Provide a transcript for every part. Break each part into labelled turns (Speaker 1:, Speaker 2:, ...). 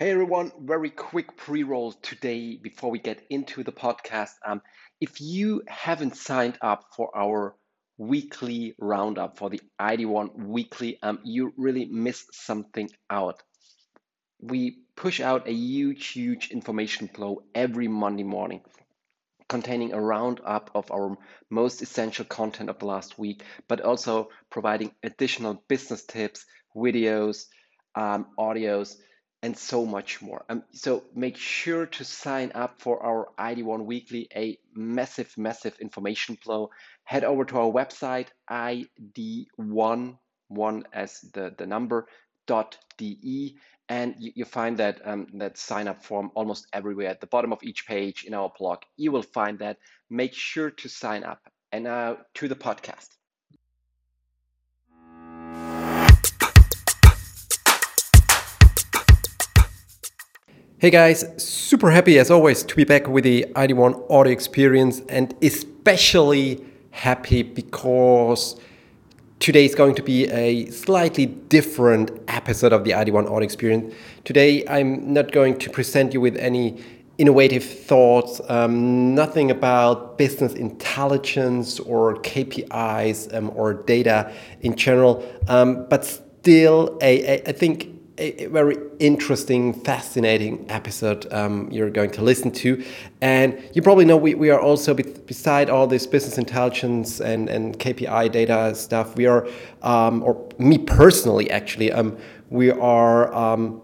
Speaker 1: Hey everyone, very quick pre roll today before we get into the podcast. Um, if you haven't signed up for our weekly roundup for the ID1 weekly, um, you really missed something out. We push out a huge, huge information flow every Monday morning containing a roundup of our most essential content of the last week, but also providing additional business tips, videos, um, audios and so much more. Um, so make sure to sign up for our ID1 Weekly, a massive, massive information flow. Head over to our website, ID1, one as the, the number, dot de, and you, you find that, um, that sign up form almost everywhere. At the bottom of each page in our blog, you will find that. Make sure to sign up. And now to the podcast. Hey guys, super happy as always to be back with the ID1 audio experience and especially happy because today is going to be a slightly different episode of the ID1 audio experience. Today I'm not going to present you with any innovative thoughts, um, nothing about business intelligence or KPIs um, or data in general, um, but still I think a, very interesting, fascinating episode um, you're going to listen to. And you probably know we, we are also, beside all this business intelligence and, and KPI data stuff, we are, um, or me personally actually, um, we are um,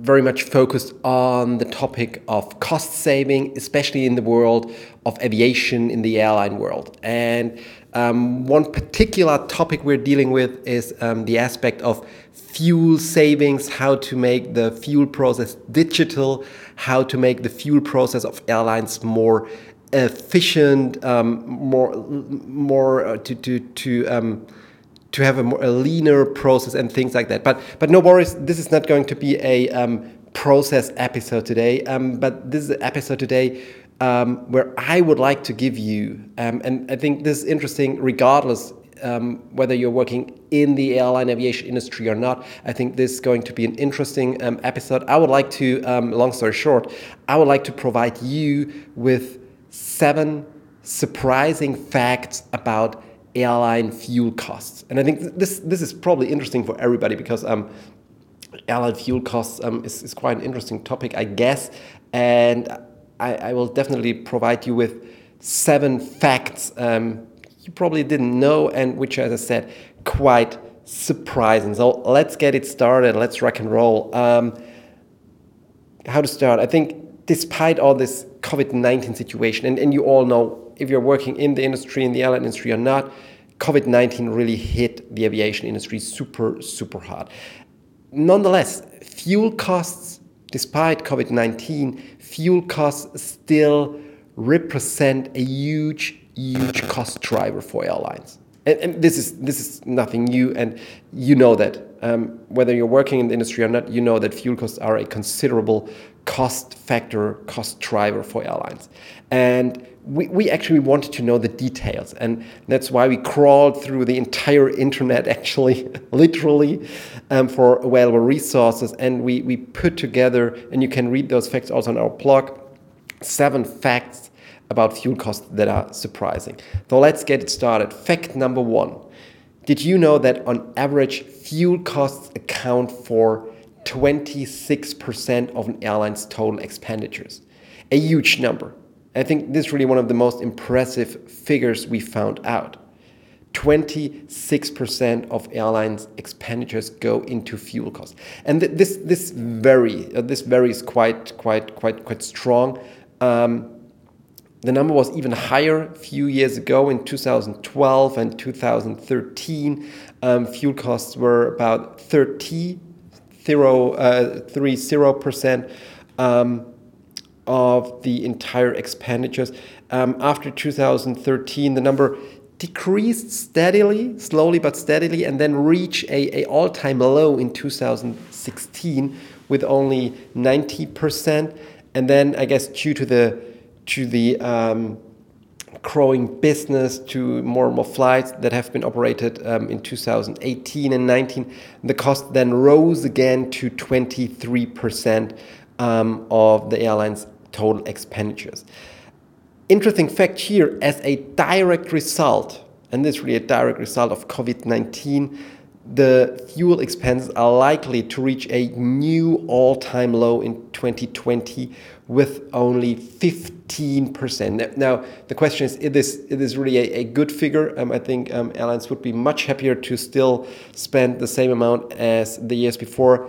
Speaker 1: very much focused on the topic of cost saving, especially in the world of aviation, in the airline world. And um, one particular topic we're dealing with is um, the aspect of fuel savings, how to make the fuel process digital, how to make the fuel process of airlines more efficient, um, more more uh, to to to um, to have a more a leaner process and things like that. But but no worries, this is not going to be a um, process episode today. Um, but this is an episode today um, where I would like to give you, um, and I think this is interesting regardless um, whether you're working in the airline aviation industry or not. I think this is going to be an interesting um, episode. I would like to, um, long story short, I would like to provide you with seven surprising facts about airline fuel costs. And I think this this is probably interesting for everybody because um, airline fuel costs um, is, is quite an interesting topic, I guess. And I, I will definitely provide you with seven facts um, you probably didn't know, and which, as I said, quite surprising. So let's get it started. Let's rock and roll. Um, how to start? I think, despite all this COVID 19 situation, and, and you all know if you're working in the industry, in the airline industry or not, COVID 19 really hit the aviation industry super, super hard. Nonetheless, fuel costs, despite COVID 19, fuel costs still represent a huge huge cost driver for airlines. And, and, this is this is nothing new, and you know that um, whether you're working in the industry or not, you know that fuel costs are a considerable cost factor, cost driver for airlines. And we, we actually wanted to know the details, and that's why we crawled through the entire internet, actually, literally, um, for available resources. And we, we put together, and you can read those facts also on our blog, seven facts about fuel costs that are surprising. So let's get it started. Fact number one Did you know that on average, fuel costs account for 26% of an airline's total expenditures? A huge number. I think this is really one of the most impressive figures we found out. 26% of airlines expenditures go into fuel costs and th this this vary uh, this varies quite quite quite quite strong um, the number was even higher a few years ago in 2012 and 2013. Um, fuel costs were about 30, zero, uh, 30% um, of the entire expenditures. Um, after 2013, the number decreased steadily, slowly but steadily, and then reached a, a all-time low in 2016 with only 90%. And then I guess due to the to the um, growing business to more and more flights that have been operated um, in 2018 and 19. The cost then rose again to 23% um, of the airline's total expenditures. Interesting fact here as a direct result, and this is really a direct result of COVID 19 the fuel expenses are likely to reach a new all time low in 2020 with only 15%. Now, the question is, is this, is really a, a good figure? Um, I think um, airlines would be much happier to still spend the same amount as the years before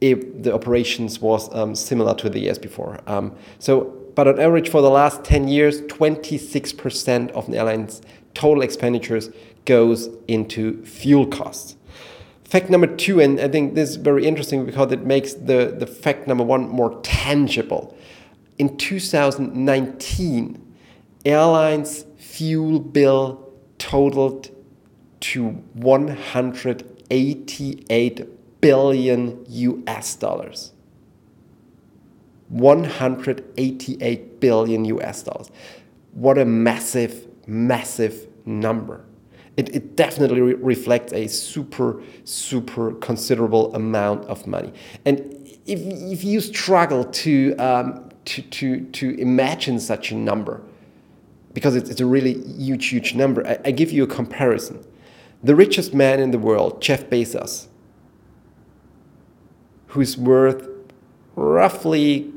Speaker 1: if the operations was um, similar to the years before. Um, so, but on average, for the last 10 years, 26% of the airline's total expenditures goes into fuel costs. Fact number two, and I think this is very interesting because it makes the, the fact number one more tangible. In 2019, airlines' fuel bill totaled to 188 billion US dollars. 188 billion US dollars. What a massive, massive number it, it definitely re reflects a super, super considerable amount of money. And if, if you struggle to, um, to, to, to imagine such a number, because it's, it's a really huge, huge number, I, I give you a comparison. The richest man in the world, Jeff Bezos, who's worth roughly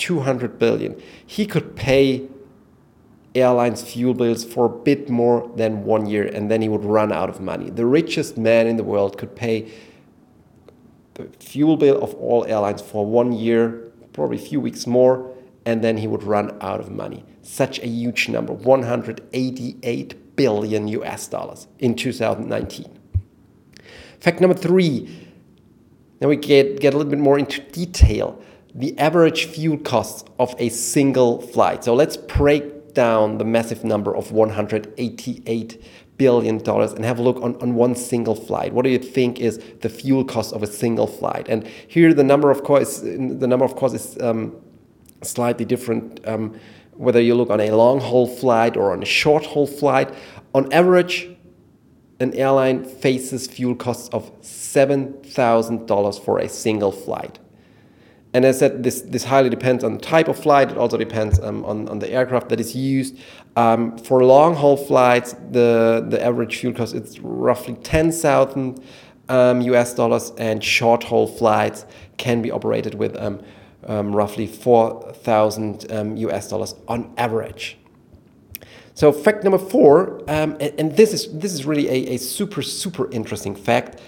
Speaker 1: 200 billion, he could pay airlines fuel bills for a bit more than one year and then he would run out of money. The richest man in the world could pay the fuel bill of all airlines for one year, probably a few weeks more, and then he would run out of money. Such a huge number 188 billion US dollars in 2019. Fact number three. Now we get, get a little bit more into detail. The average fuel costs of a single flight. So let's break down the massive number of 188 billion dollars and have a look on, on one single flight. What do you think is the fuel cost of a single flight? And here the number of course the number of course is um, slightly different um, whether you look on a long haul flight or on a short haul flight. On average, an airline faces fuel costs of $7,000 for a single flight. And as I said, this, this highly depends on the type of flight. It also depends um, on, on the aircraft that is used. Um, for long haul flights, the, the average fuel cost is roughly 10,000 um, US dollars, and short haul flights can be operated with um, um, roughly 4,000 US um, dollars on average. So fact number four, and, and, this is this is really a, a super super interesting fact.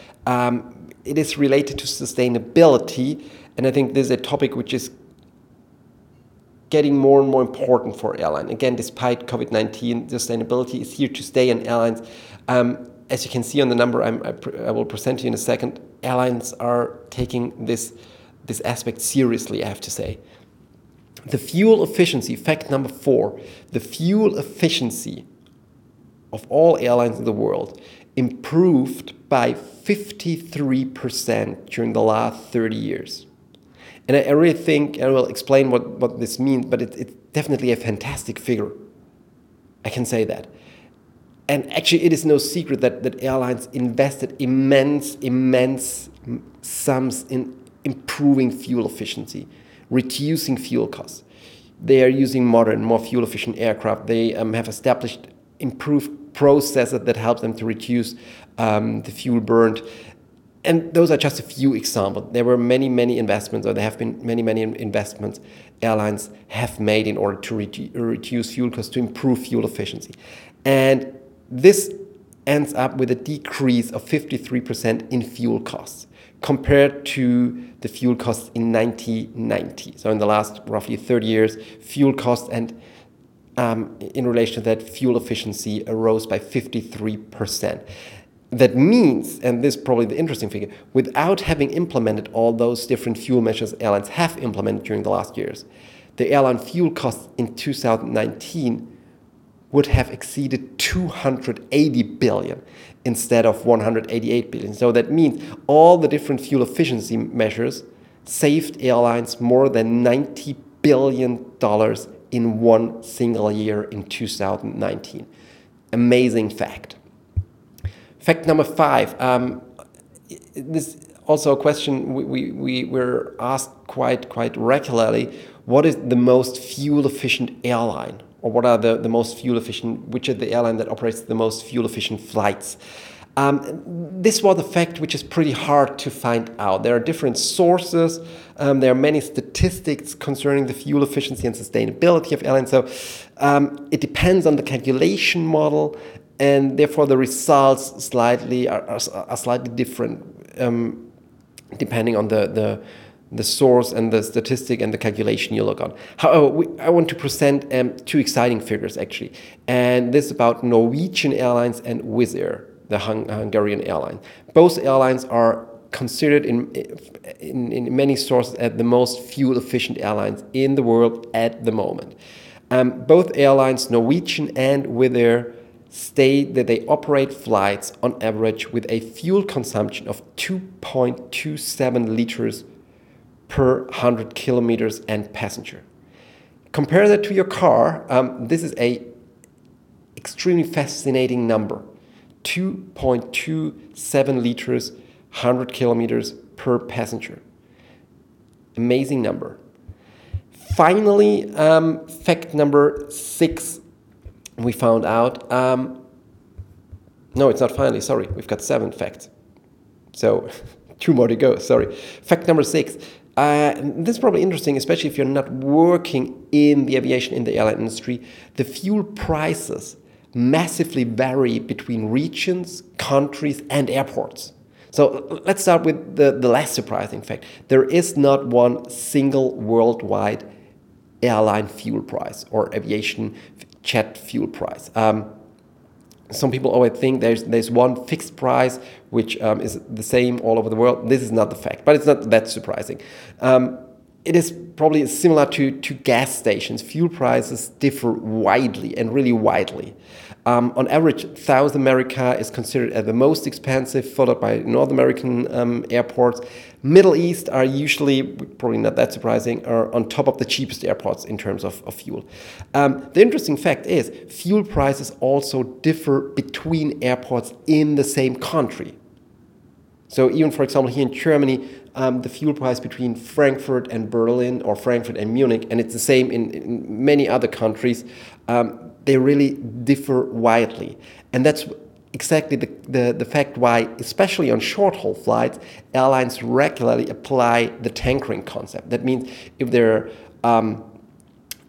Speaker 1: it is related to sustainability and I think this is a topic which is getting more and more important for airline. Again, despite COVID-19, sustainability is here to stay in airlines. Um, as you can see on the number I'm, I, I will present to you in a second, airlines are taking this, this aspect seriously, I have to say. The fuel efficiency, fact number four, the fuel efficiency of all airlines in the world improved by 53% during the last 30 years. And I, I really think, I will explain what, what this means, but it, it's definitely a fantastic figure. I can say that. And actually, it is no secret that, that airlines invested immense, immense sums in improving fuel efficiency, reducing fuel costs. They are using modern, more fuel efficient aircraft. They um, have established improved processes that help them to reduce um, the fuel burned and those are just a few examples. There were many, many investments, or there have been many, many investments airlines have made in order to redu reduce fuel costs, to improve fuel efficiency. And this ends up with a decrease of 53% in fuel costs compared to the fuel costs in 1990. So in the last roughly 30 years, fuel costs and um, in relation to that, fuel efficiency arose by 53% that means, and this is probably the interesting figure, without having implemented all those different fuel measures airlines have implemented during the last years, the airline fuel costs in 2019 would have exceeded 280 billion instead of 188 billion. So that means all the different fuel efficiency measures saved airlines more than 90 billion dollars in one single year in 2019. Amazing fact. Fact number five. Um, this also a question we, we, we were asked quite quite regularly. What is the most fuel efficient airline? Or what are the, the most fuel efficient, which are the airline that operates the most fuel efficient flights? Um, this was a fact which is pretty hard to find out. There are different sources. Um, there are many statistics concerning the fuel efficiency and sustainability of airlines. So um, it depends on the calculation model, and therefore the results slightly are, are, are slightly different um, depending on the, the the source and the statistic and the calculation you look on. However, we, I want to present um, two exciting figures actually, and this is about Norwegian Airlines and Wizz Air the Hung Hungarian airline. Both airlines are considered in, in, in, many sources as the most fuel efficient airlines in the world at the moment. Um, both airlines, Norwegian and Wizz Air, state that they operate flights on average with a fuel consumption of 2.27 liters per 100 kilometers and passenger. Compare that to your car. Um, this is a extremely fascinating number. 2.27 liters, 100 kilometers per passenger. Amazing number. Finally, um, fact number six, we found out. Um, no, it's not finally, sorry, we've got seven facts. So, two more to go, sorry. Fact number six. Uh, this is probably interesting, especially if you're not working in the aviation in the airline industry. The fuel prices massively vary between regions, countries, and airports. So let's start with the, the less surprising fact. There is not one single worldwide airline fuel price or aviation jet fuel price. Um, some people always think there's there's one fixed price which um, is the same all over the world. This is not the fact, but it's not that surprising. Um, it is probably similar to, to gas stations. Fuel prices differ widely and really widely. Um, on average, South America is considered as the most expensive, followed by North American um, airports. Middle East are usually, probably not that surprising, are on top of the cheapest airports in terms of, of fuel. Um, the interesting fact is, fuel prices also differ between airports in the same country. So even, for example, here in Germany, um, the fuel price between Frankfurt and Berlin or Frankfurt and Munich, and it's the same in, in many other countries, um, they really differ widely. And that's exactly the, the, the fact why, especially on short haul flights, airlines regularly apply the tankering concept. That means if they're um,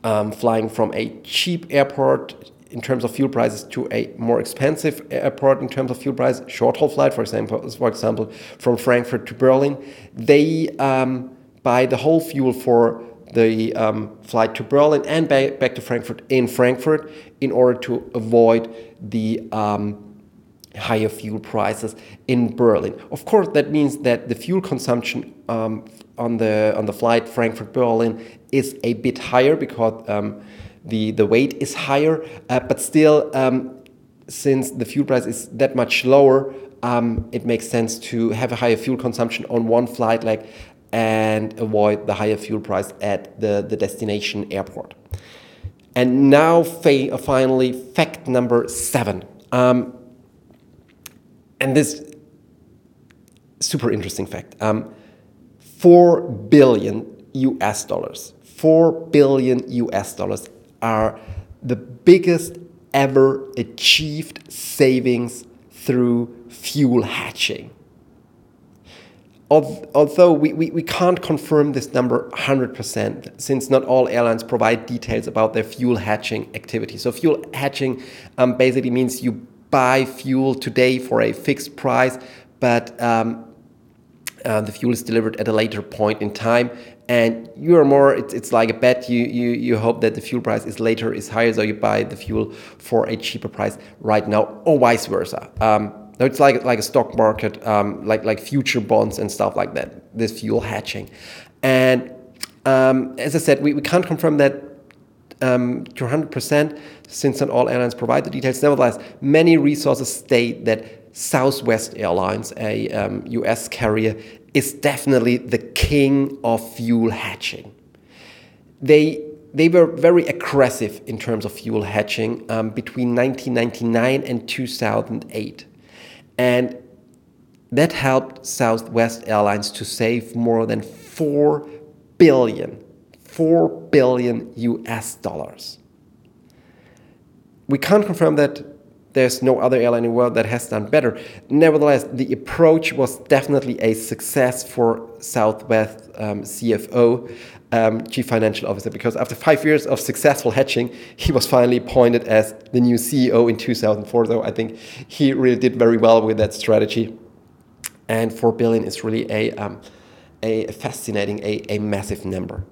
Speaker 1: um, flying from a cheap airport in terms of fuel prices to a more expensive airport in terms of fuel price, short haul flight, for example, for example, from Frankfurt to Berlin, they um, buy the whole fuel for the um, flight to Berlin and back, back to Frankfurt in Frankfurt in order to avoid the um, higher fuel prices in Berlin. Of course, that means that the fuel consumption um, on the on the flight Frankfurt Berlin is a bit higher because um, the, the weight is higher, uh, but still, um, since the fuel price is that much lower, um, it makes sense to have a higher fuel consumption on one flight leg and avoid the higher fuel price at the, the destination airport. And now, fa finally, fact number seven. Um, and this super interesting fact um, 4 billion US dollars. 4 billion US dollars are the biggest ever achieved savings through fuel hedging. Although we, we, we can't confirm this number 100%, since not all airlines provide details about their fuel hedging activity. So, fuel hedging um, basically means you buy fuel today for a fixed price, but um, uh, the fuel is delivered at a later point in time. And you're more it's, it's like a bet. You, you you hope that the fuel price is later is higher so you buy the fuel for a cheaper price right now or vice versa. Um, so it's like like a stock market um, like like future bonds and stuff like that this fuel hedging and um, as i said we, we can't confirm that um, to 100% since not all airlines provide the details nevertheless many resources state that Southwest Airlines, a um, US carrier, is definitely the king of fuel hedging. They they were very aggressive in terms of fuel hedging um, between 1999 and 2008. And that helped Southwest Airlines to save more than 4 billion, 4 billion US dollars. We can't confirm that there's no other airline in the world that has done better. Nevertheless, the approach was definitely a success for Southwest um, CFO um, chief financial officer because after five years of successful hedging, he was finally appointed as the new CEO in 2004. So I think he really did very well with that strategy. And 4 billion is really a, um, a fascinating, a, a massive number.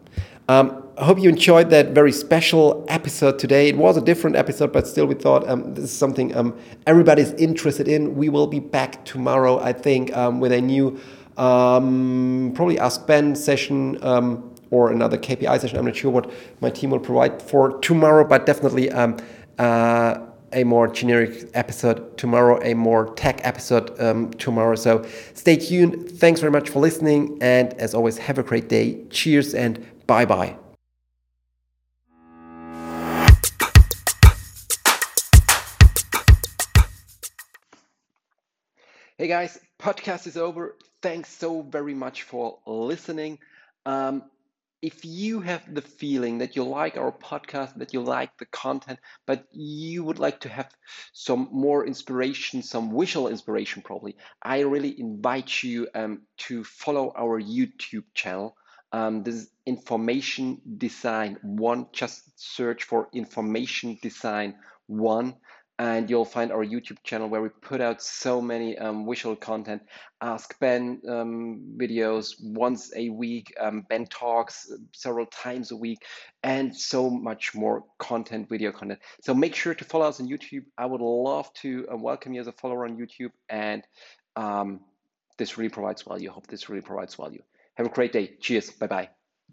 Speaker 1: Um, I hope you enjoyed that very special episode today. It was a different episode, but still, we thought um, this is something um, everybody's interested in. We will be back tomorrow, I think, um, with a new, um, probably Ask Ben session um, or another KPI session. I'm not sure what my team will provide for tomorrow, but definitely um, uh, a more generic episode tomorrow, a more tech episode um, tomorrow. So stay tuned. Thanks very much for listening. And as always, have a great day. Cheers and bye bye. Hey guys, podcast is over. Thanks so very much for listening. Um, if you have the feeling that you like our podcast, that you like the content, but you would like to have some more inspiration, some visual inspiration, probably, I really invite you um, to follow our YouTube channel. Um, this is Information Design One. Just search for Information Design One and you'll find our YouTube channel where we put out so many um, visual content. Ask Ben um, videos once a week, um, Ben talks several times a week, and so much more content, video content. So make sure to follow us on YouTube. I would love to uh, welcome you as a follower on YouTube, and um, this really provides value. Hope this really provides value. Have a great day. Cheers. Bye bye.